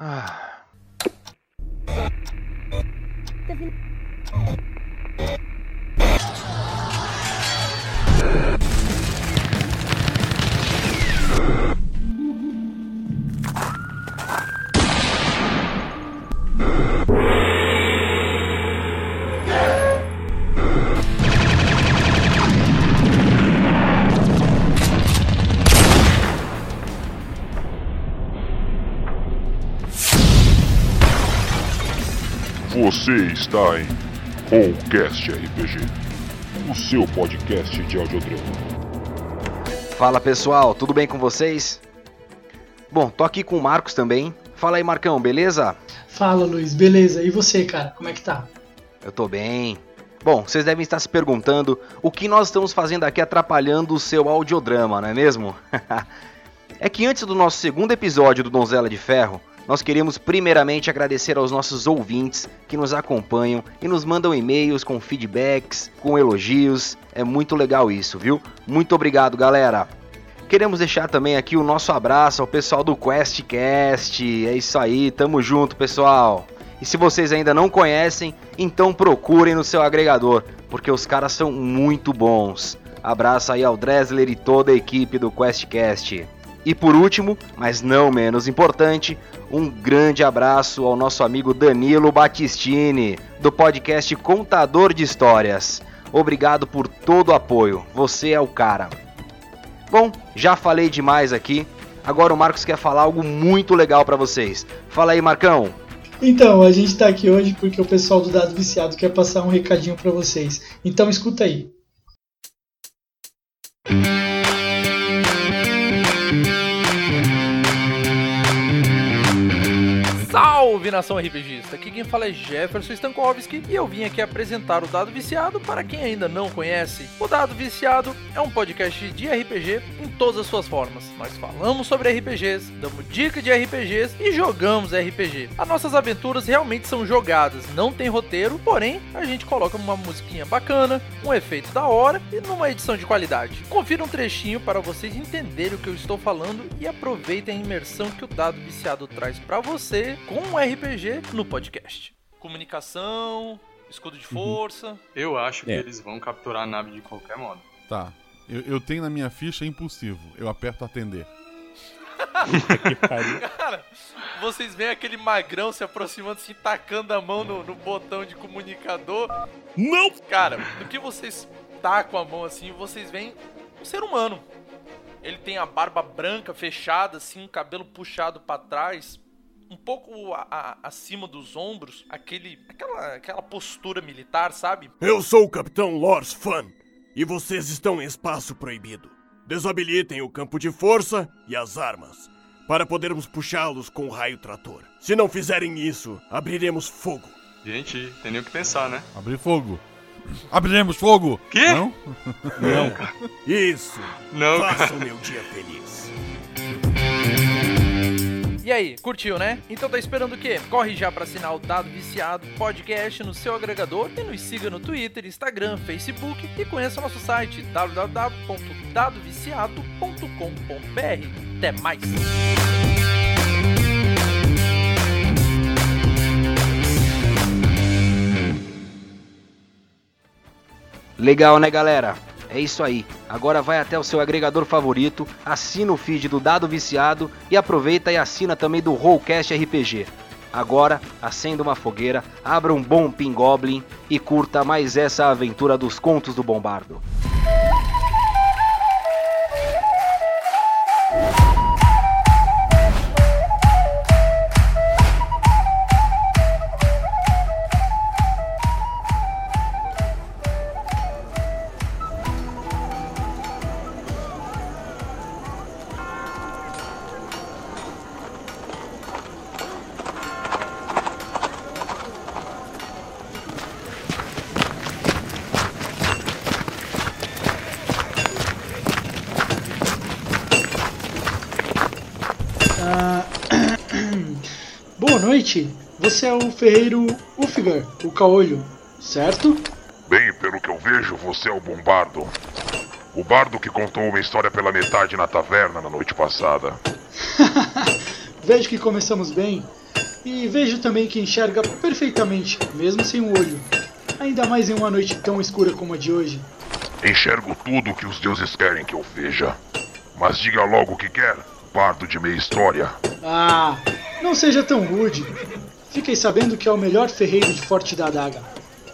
Ah. Você está em Rollcast RPG, o seu podcast de audiodrama. Fala pessoal, tudo bem com vocês? Bom, tô aqui com o Marcos também. Fala aí, Marcão, beleza? Fala, Luiz, beleza? E você, cara, como é que tá? Eu tô bem. Bom, vocês devem estar se perguntando o que nós estamos fazendo aqui atrapalhando o seu audiodrama, não é mesmo? é que antes do nosso segundo episódio do Donzela de Ferro, nós queremos primeiramente agradecer aos nossos ouvintes que nos acompanham e nos mandam e-mails com feedbacks, com elogios. É muito legal isso, viu? Muito obrigado, galera. Queremos deixar também aqui o nosso abraço ao pessoal do QuestCast. É isso aí, tamo junto, pessoal. E se vocês ainda não conhecem, então procurem no seu agregador, porque os caras são muito bons. Abraço aí ao Dressler e toda a equipe do QuestCast. E por último, mas não menos importante, um grande abraço ao nosso amigo Danilo Battistini, do podcast Contador de Histórias. Obrigado por todo o apoio, você é o cara. Bom, já falei demais aqui, agora o Marcos quer falar algo muito legal para vocês. Fala aí, Marcão. Então, a gente tá aqui hoje porque o pessoal do Dado Viciado quer passar um recadinho para vocês. Então escuta aí. Salve nação RPGista! Aqui quem fala é Jefferson Stankowski e eu vim aqui apresentar o Dado Viciado para quem ainda não conhece. O Dado Viciado é um podcast de RPG em todas as suas formas. Nós falamos sobre RPGs, damos dica de RPGs e jogamos RPG. As nossas aventuras realmente são jogadas, não tem roteiro, porém a gente coloca uma musiquinha bacana, um efeito da hora e numa edição de qualidade. Confira um trechinho para vocês entenderem o que eu estou falando e aproveitem a imersão que o Dado Viciado traz para você com um RPG no podcast. Comunicação, escudo de força. Eu acho que É. eles vão capturar a nave de qualquer modo. Tá. Eu, eu tenho na minha ficha impulsivo. Eu aperto atender. Que pariu. Cara, vocês veem aquele magrão se aproximando, se tacando a mão no, no botão de comunicador. Não! Cara, no que vocês tacam a mão assim, vocês veem um ser humano. Ele tem a barba branca fechada, assim, um cabelo puxado pra trás, um pouco a- a- acima dos ombros, aquele, aquela, aquela postura militar, sabe? Eu sou o Capitão Lors Fan e vocês estão em espaço proibido. Desabilitem o campo de força e as armas para podermos puxá-los com o raio trator. Se não fizerem isso, abriremos fogo. Gente, tem nem o que pensar, né? Abrir fogo. Abriremos fogo! Quê? Não? Não. Isso. Não, cara. Façam meu dia feliz. E aí, curtiu, né? Então tá esperando o quê? Corre já pra assinar o Dado Viciado Podcast no seu agregador e nos siga no Twitter, Instagram, Facebook e conheça nosso site www.dadoviciado.com.br. Até mais! Legal, né, galera? É isso aí. Agora vai até o seu agregador favorito, assina o feed do Dado Viciado e aproveita e assina também do Rollcast RPG. Agora, acenda uma fogueira, abra um bom Pingoblin e curta mais essa aventura dos contos do Bombardo. Você é o ferreiro Ulfigar, o caolho, certo? Bem, pelo que eu vejo, você é o Bombardo. O bardo que contou uma história pela metade na taverna na noite passada. Vejo que começamos bem. E vejo também que enxerga perfeitamente, mesmo sem o olho. Ainda mais em uma noite tão escura como a de hoje. Enxergo tudo o que os deuses querem que eu veja. Mas diga logo o que quer, bardo de meia história. Ah, não seja tão rude. Fiquei sabendo que é o melhor ferreiro de Forte da Adaga.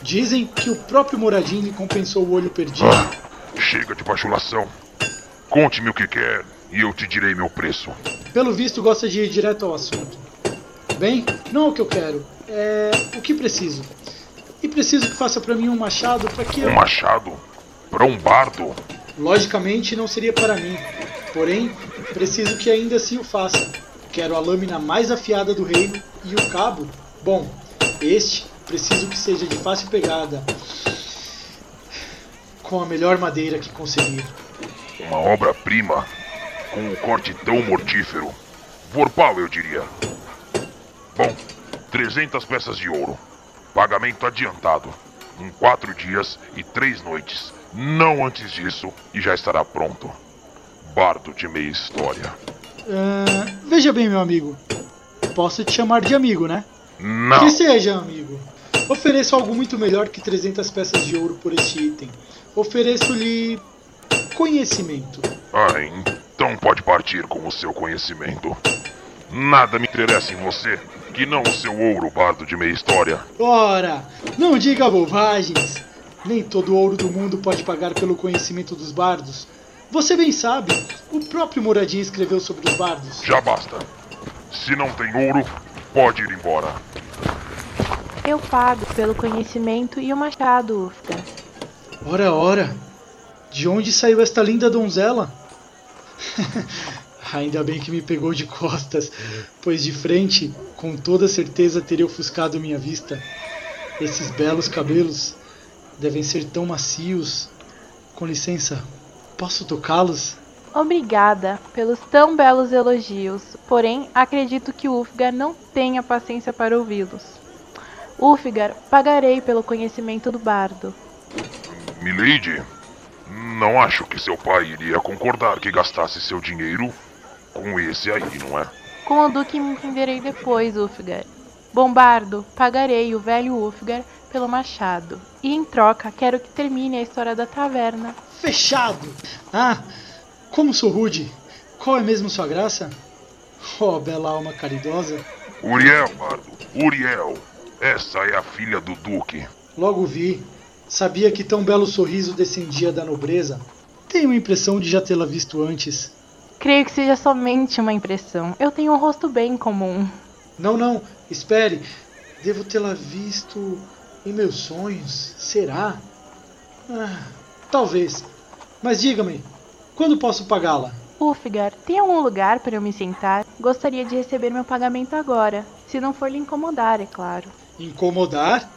Dizem que o próprio Moradin lhe compensou o olho perdido. Ah, chega de bajulação. Conte-me o que quer e eu te direi meu preço. Pelo visto, gosta de ir direto ao assunto. Bem, não é o que eu quero, é o que preciso. E preciso que faça para mim um machado para que eu. Um machado? Para um bardo? Logicamente não seria para mim. Porém, preciso que ainda assim o faça. Quero a lâmina mais afiada do reino e o cabo. Bom, este preciso que seja de fácil pegada. Com a melhor madeira que conseguir. Uma obra-prima com um corte tão mortífero. Vorpal, eu diria. Bom, 300 peças de ouro. Pagamento adiantado. Em quatro dias e três noites. Não antes disso, e já estará pronto. Bardo de meia história. Ah, veja bem, meu amigo. Posso te chamar de amigo, né? Não! Que seja, amigo. Ofereço algo muito melhor que 300 peças de ouro por este item. Ofereço-lhe conhecimento. Ah, então pode partir com o seu conhecimento. Nada me interessa em você que não o seu ouro, bardo de meia história. Ora, não diga bobagens. Nem todo ouro do mundo pode pagar pelo conhecimento dos bardos. Você bem sabe, o próprio Moradinho escreveu sobre os bardos. Já basta. Se não tem ouro, pode ir embora. Eu pago pelo conhecimento e o machado, Ufka. Ora, ora, de onde saiu esta linda donzela? Ainda bem que me pegou de costas, pois de frente, com toda certeza teria ofuscado minha vista. Esses belos cabelos devem ser tão macios. Com licença, posso tocá-los? Obrigada pelos tão belos elogios, porém acredito que Ulfgar não tenha paciência para ouvi-los. Ulfgar, pagarei pelo conhecimento do bardo. Milady, não acho que seu pai iria concordar que gastasse seu dinheiro com esse aí, não é? Com o Duque me entenderei depois, Ulfgar. Bombardo, pagarei o velho Ulfgar pelo machado. E em troca, quero que termine a história da taverna. Fechado! Ah, como sou rude! Qual é mesmo sua graça? Oh, bela alma caridosa! Uriel, Bardo, Uriel. Essa é a filha do Duque. Logo vi. Sabia que tão belo sorriso descendia da nobreza. Tenho a impressão de já tê-la visto antes. Creio que seja somente uma impressão. Eu tenho um rosto bem comum. Não, não, espere. Devo tê-la visto em meus sonhos. Será? Ah, talvez. Mas diga-me, quando posso pagá-la? Ulfgar, tem algum lugar para eu me sentar? Gostaria de receber meu pagamento agora. Se não for lhe incomodar, é claro. Incomodar?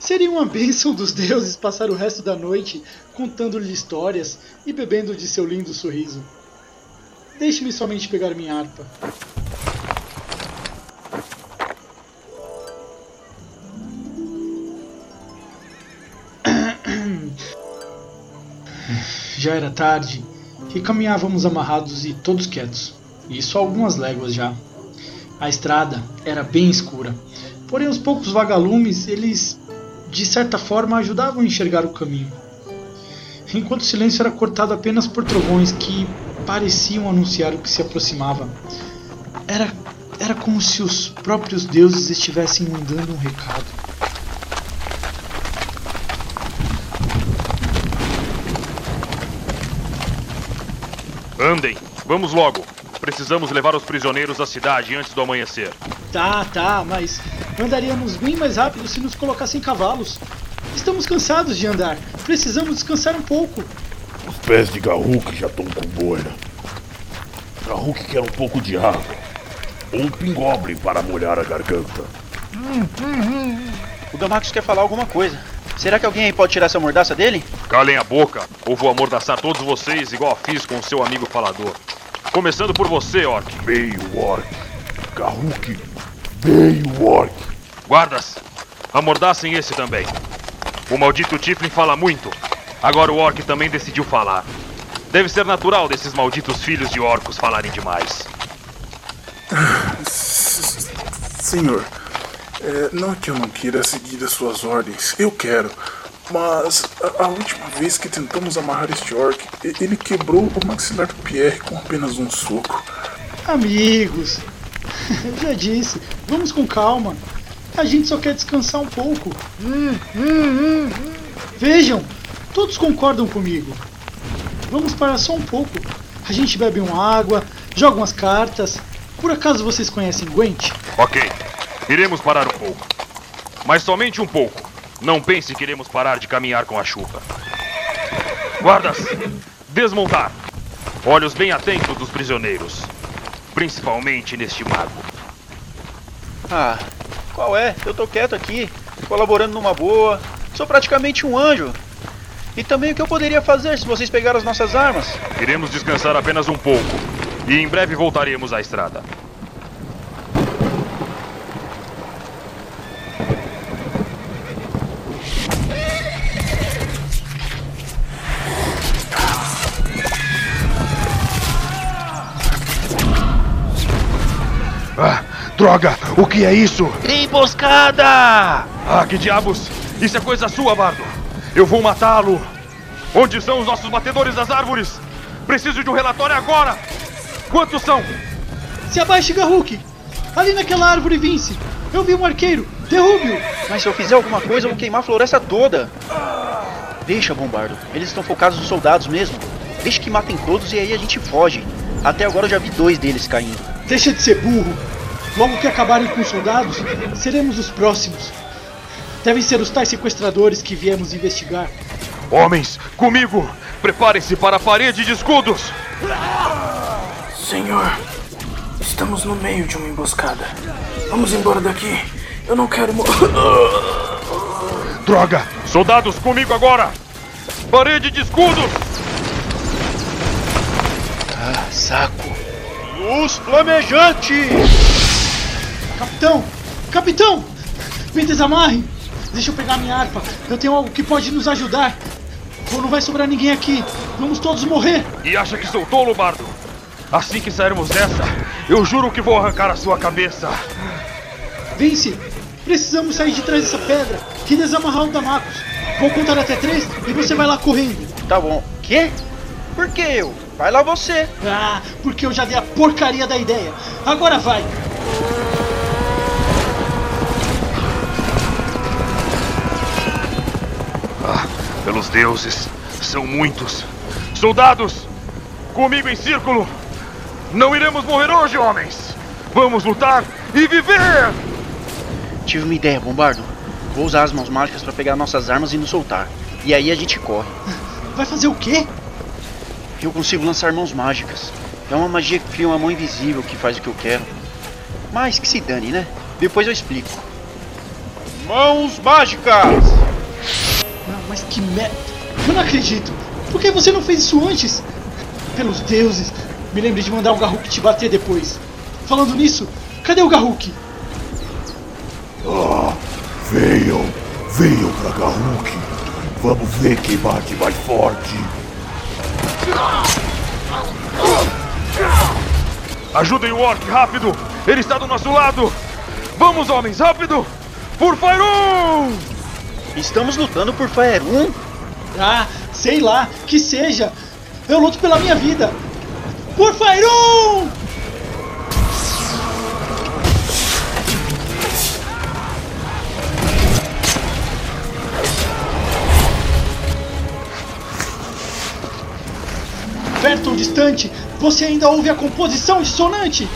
Seria uma bênção dos deuses passar o resto da noite contando-lhe histórias e bebendo de seu lindo sorriso. Deixe-me somente pegar minha harpa. Já era tarde e caminhávamos amarrados e todos quietos. Isso a algumas léguas já. A estrada era bem escura, porém os poucos vagalumes, eles de certa forma ajudavam a enxergar o caminho. Enquanto o silêncio era cortado apenas por trovões que pareciam anunciar o que se aproximava. Era, era como se os próprios deuses estivessem mandando um recado. Andem, vamos logo. Precisamos levar os prisioneiros à cidade antes do amanhecer. Tá, tá, mas andaríamos bem mais rápido se nos colocassem cavalos. Estamos cansados de andar. Precisamos descansar um pouco. Os pés de Garruk já estão com boina. Garruk quer um pouco de água. Ou um pingobre para molhar a garganta. O Damax quer falar alguma coisa. Será que alguém aí pode tirar essa mordaça dele? Calem a boca, ou vou amordaçar todos vocês igual fiz com o seu amigo falador. Começando por você, Orc. Meio orc. Garruk, meio orc. Guardas, amordacem esse também. O maldito Tiflin fala muito. Agora o Orc também decidiu falar. Deve ser natural desses malditos filhos de orcos falarem demais. Senhor, é, não é que eu não queira seguir as suas ordens, eu quero. Mas a, a última vez que tentamos amarrar este orc, ele quebrou o maxilar do Pierre com apenas um soco. Amigos, eu já disse, vamos com calma. A gente só quer descansar um pouco. Vejam, todos concordam comigo. Vamos parar só um pouco. A gente bebe uma água, joga umas cartas. Por acaso vocês conhecem Gwent? Ok, iremos parar um pouco. Mas somente um pouco. Não pense que iremos parar de caminhar com a chuva. Guardas, desmontar. Olhos bem atentos dos prisioneiros. Principalmente neste mago. Ah, qual é? Eu tô quieto aqui, colaborando numa boa. Sou praticamente um anjo. E também o que eu poderia fazer se vocês pegaram as nossas armas? Iremos descansar apenas um pouco. E em breve voltaremos à estrada. Droga! O que é isso? Emboscada! Ah, que diabos! Isso é coisa sua, Bardo! Eu vou matá-lo! Onde são os nossos batedores das árvores? Preciso de um relatório agora! Quantos são? Se abaixe, Garruk! Ali naquela árvore, Vince! Eu vi um arqueiro! Derrube-o! Mas se eu fizer alguma coisa, eu vou queimar a floresta toda. Deixa, Bombardo. Eles estão focados nos soldados mesmo. Deixa que matem todos e aí a gente foge. Até agora eu já vi dois deles caindo. Deixa de ser burro! Logo que acabarem com os soldados, seremos os próximos. Devem ser os tais sequestradores que viemos investigar. Homens, comigo! Preparem-se para a parede de escudos! Senhor, estamos no meio de uma emboscada. Vamos embora daqui. Eu não quero morrer. Droga! Soldados, comigo agora! Parede de escudos! Ah, saco. Luz flamejante! Capitão! Capitão! Me desamarre! Deixa eu pegar minha harpa. Eu tenho algo que pode nos ajudar. Ou não vai sobrar ninguém aqui. Vamos todos morrer. E acha que sou tolo, Bardo? Assim que sairmos dessa, eu juro que vou arrancar a sua cabeça. Vince, precisamos sair de trás dessa pedra e desamarrar o Damacos. Vou contar até três e você vai lá correndo. Tá bom. Quê? Por que eu? Vai lá você. Ah, porque eu já dei a porcaria da ideia. Agora vai. Pelos deuses, são muitos. Soldados, comigo em círculo. Não iremos morrer hoje, homens. Vamos lutar e viver! Tive uma ideia, Bombardo. Vou usar as mãos mágicas para pegar nossas armas e nos soltar. E aí a gente corre. Vai fazer o quê? Eu consigo lançar mãos mágicas. É uma magia que cria uma mão invisível que faz o que eu quero. Mas que se dane, né? Depois eu explico. Mãos mágicas! Mas que merda. Eu não acredito. Por que você não fez isso antes? Pelos deuses, me lembre de mandar o Garruk te bater depois. Falando nisso, cadê o Garruk? Ah, venham, venham pra Garruk. Vamos ver quem bate mais forte. Ajudem o Orc, rápido! Ele está do nosso lado! Vamos, homens, rápido! Por Fire 1! Estamos lutando por Fire 1? Ah, sei lá, que seja. Eu luto pela minha vida. Por Fire 1! Perto ou distante, você ainda ouve a composição dissonante?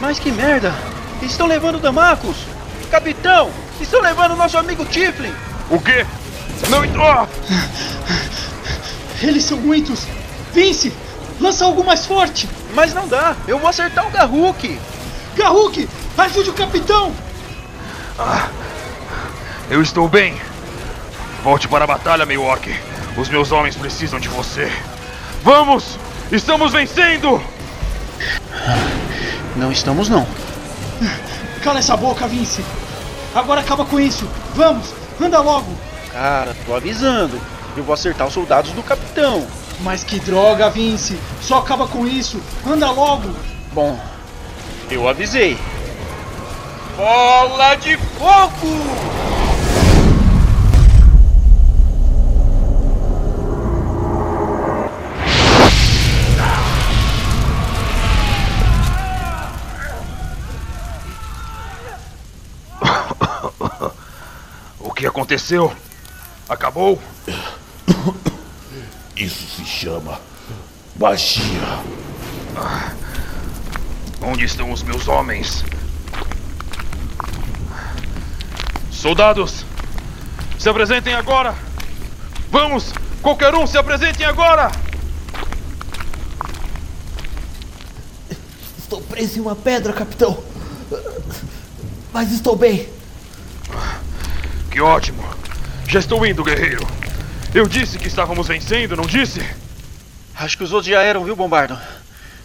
Mas que merda! Estão levando o Damacos! Capitão! Estão levando nosso amigo Tiflin! O quê? Não entrou! Eles são muitos! Vince! Lança algo mais forte! Mas não dá! Eu vou acertar o Garruk! Garruk! Ajude o capitão! Ah, eu estou bem. Volte para a batalha, meu orc. Os meus homens precisam de você. Vamos! Estamos vencendo! Não estamos não. Cala essa boca, Vince! Agora acaba com isso! Vamos! Anda logo! Cara, tô avisando. eu vou acertar os soldados do capitão. Mas que droga, Vince! Só acaba com isso! Anda logo! Bom, eu avisei. Bola de fogo! Que aconteceu? Acabou? Isso se chama magia. Onde estão os meus homens? Soldados, se apresentem agora! Vamos! Qualquer um, se apresentem agora! Estou preso em uma pedra, capitão. Mas estou bem. Que ótimo! Já estou indo, guerreiro. Eu disse que estávamos vencendo, não disse? Acho que os outros já eram, viu, Bombardo?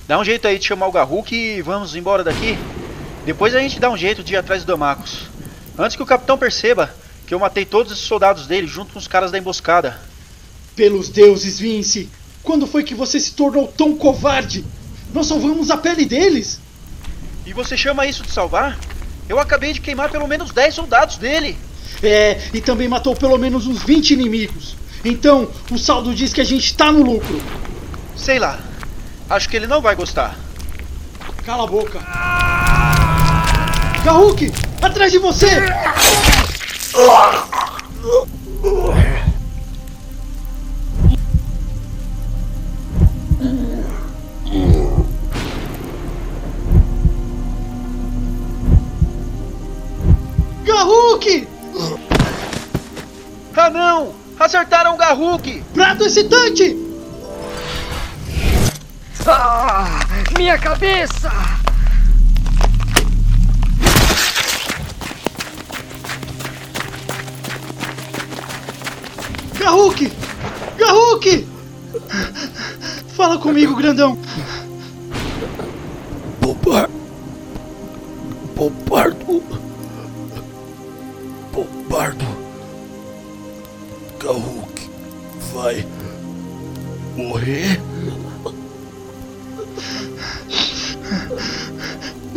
Dá um jeito aí de chamar o Garruk e vamos embora daqui. Depois a gente dá um jeito de ir atrás do Damacos. Antes que o capitão perceba que eu matei todos esses soldados dele junto com os caras da emboscada. Pelos deuses, Vince! Quando foi que você se tornou tão covarde? Nós salvamos a pele deles! E você chama isso de salvar? Eu acabei de queimar pelo menos 10 soldados dele. É, e também matou pelo menos uns 20 inimigos. Então, o saldo diz que a gente tá no lucro. Sei lá. Acho que ele não vai gostar. Cala a boca. Garruk, atrás de você! Prato excitante! Ah, minha cabeça! Garruk! Garruk! Fala comigo, grandão!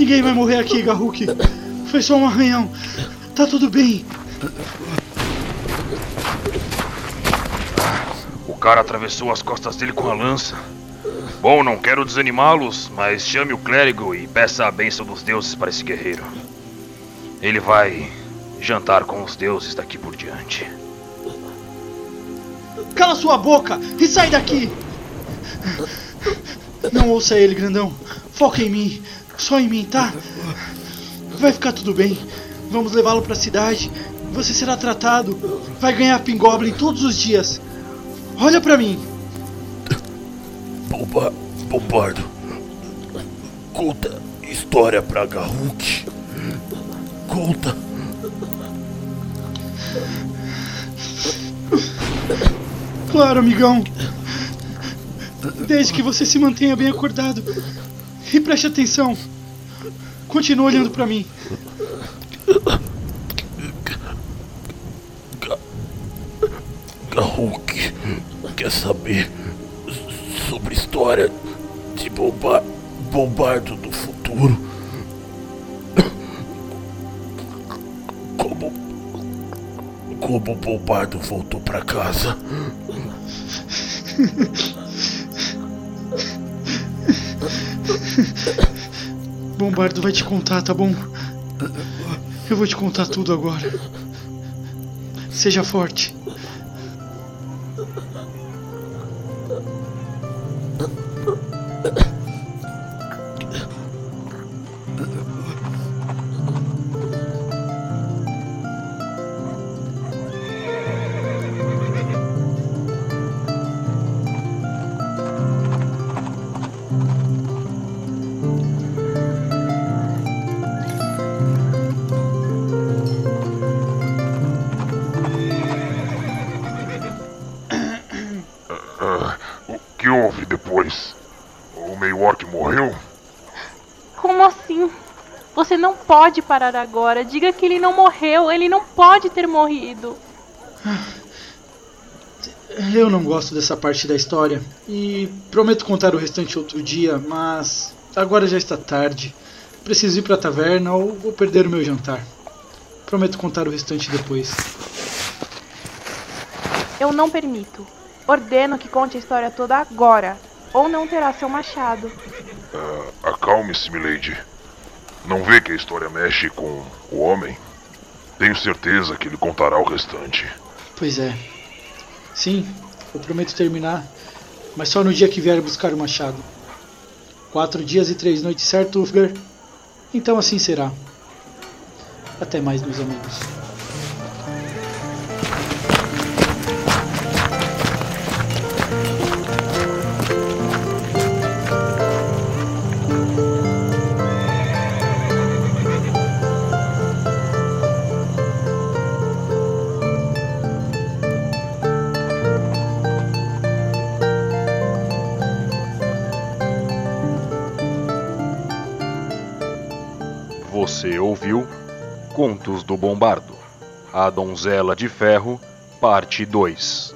Ninguém vai morrer aqui, Garruk. Foi só um arranhão. Tá tudo bem. O cara atravessou as costas dele com a lança. Bom, não quero desanimá-los, mas chame o clérigo e peça a bênção dos deuses para esse guerreiro. Ele vai jantar com os deuses daqui por diante. Cala sua boca e sai daqui! Não ouça ele, grandão. Foca em mim. Só em mim, tá? Vai ficar tudo bem. Vamos levá-lo pra cidade. Você será tratado. Vai ganhar Pingoblin todos os dias. Olha pra mim. Bomba... Bombardo... Conta história pra Garruk. Conta. Claro, amigão. Desde que você se mantenha bem acordado. E preste atenção. Continue olhando pra mim. Garruk quer saber sobre história de Bomba... Bombardo do futuro. Como... Como Bombardo voltou pra casa. Bombardo vai te contar, tá bom? Eu vou te contar tudo agora. Seja forte. Pode parar agora. Diga que ele não morreu. Ele não pode ter morrido. Eu não gosto dessa parte da história e prometo contar o restante outro dia, mas agora já está tarde. Preciso ir para a taverna ou vou perder o meu jantar. Prometo contar o restante depois. Eu não permito. Ordeno que conte a história toda agora, ou não terá seu machado. Uh, Acalme-se, milady. Não vê que a história mexe com o homem? Tenho certeza que ele contará o restante. Pois é. Sim, eu prometo terminar, mas só no dia que vier buscar o machado. Quatro dias e três noites, certo, Ulfgar? Então assim será. Até mais, meus amigos. Ouviu Contos do Bombardo, A Donzela de Ferro, Parte 2.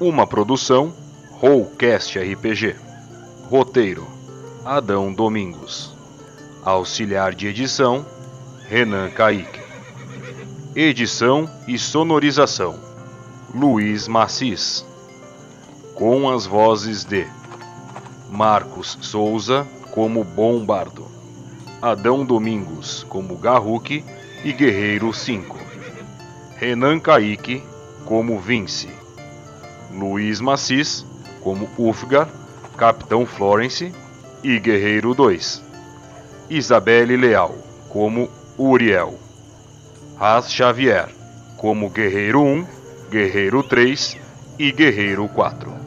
Uma produção Rollcast RPG. Roteiro: Adão Domingos. Auxiliar de edição: Renan Kaique. Edição e sonorização: Luiz Macis. Com as vozes de Marcos Souza como Bombardo. Adão Domingos como Garruque e Guerreiro 5. Renan Kaique como Vince. Luiz Macis como Ufgar, Capitão Florence e Guerreiro 2. Isabelle Leal como Uriel. Ras Xavier como Guerreiro 1, Guerreiro 3 e Guerreiro 4.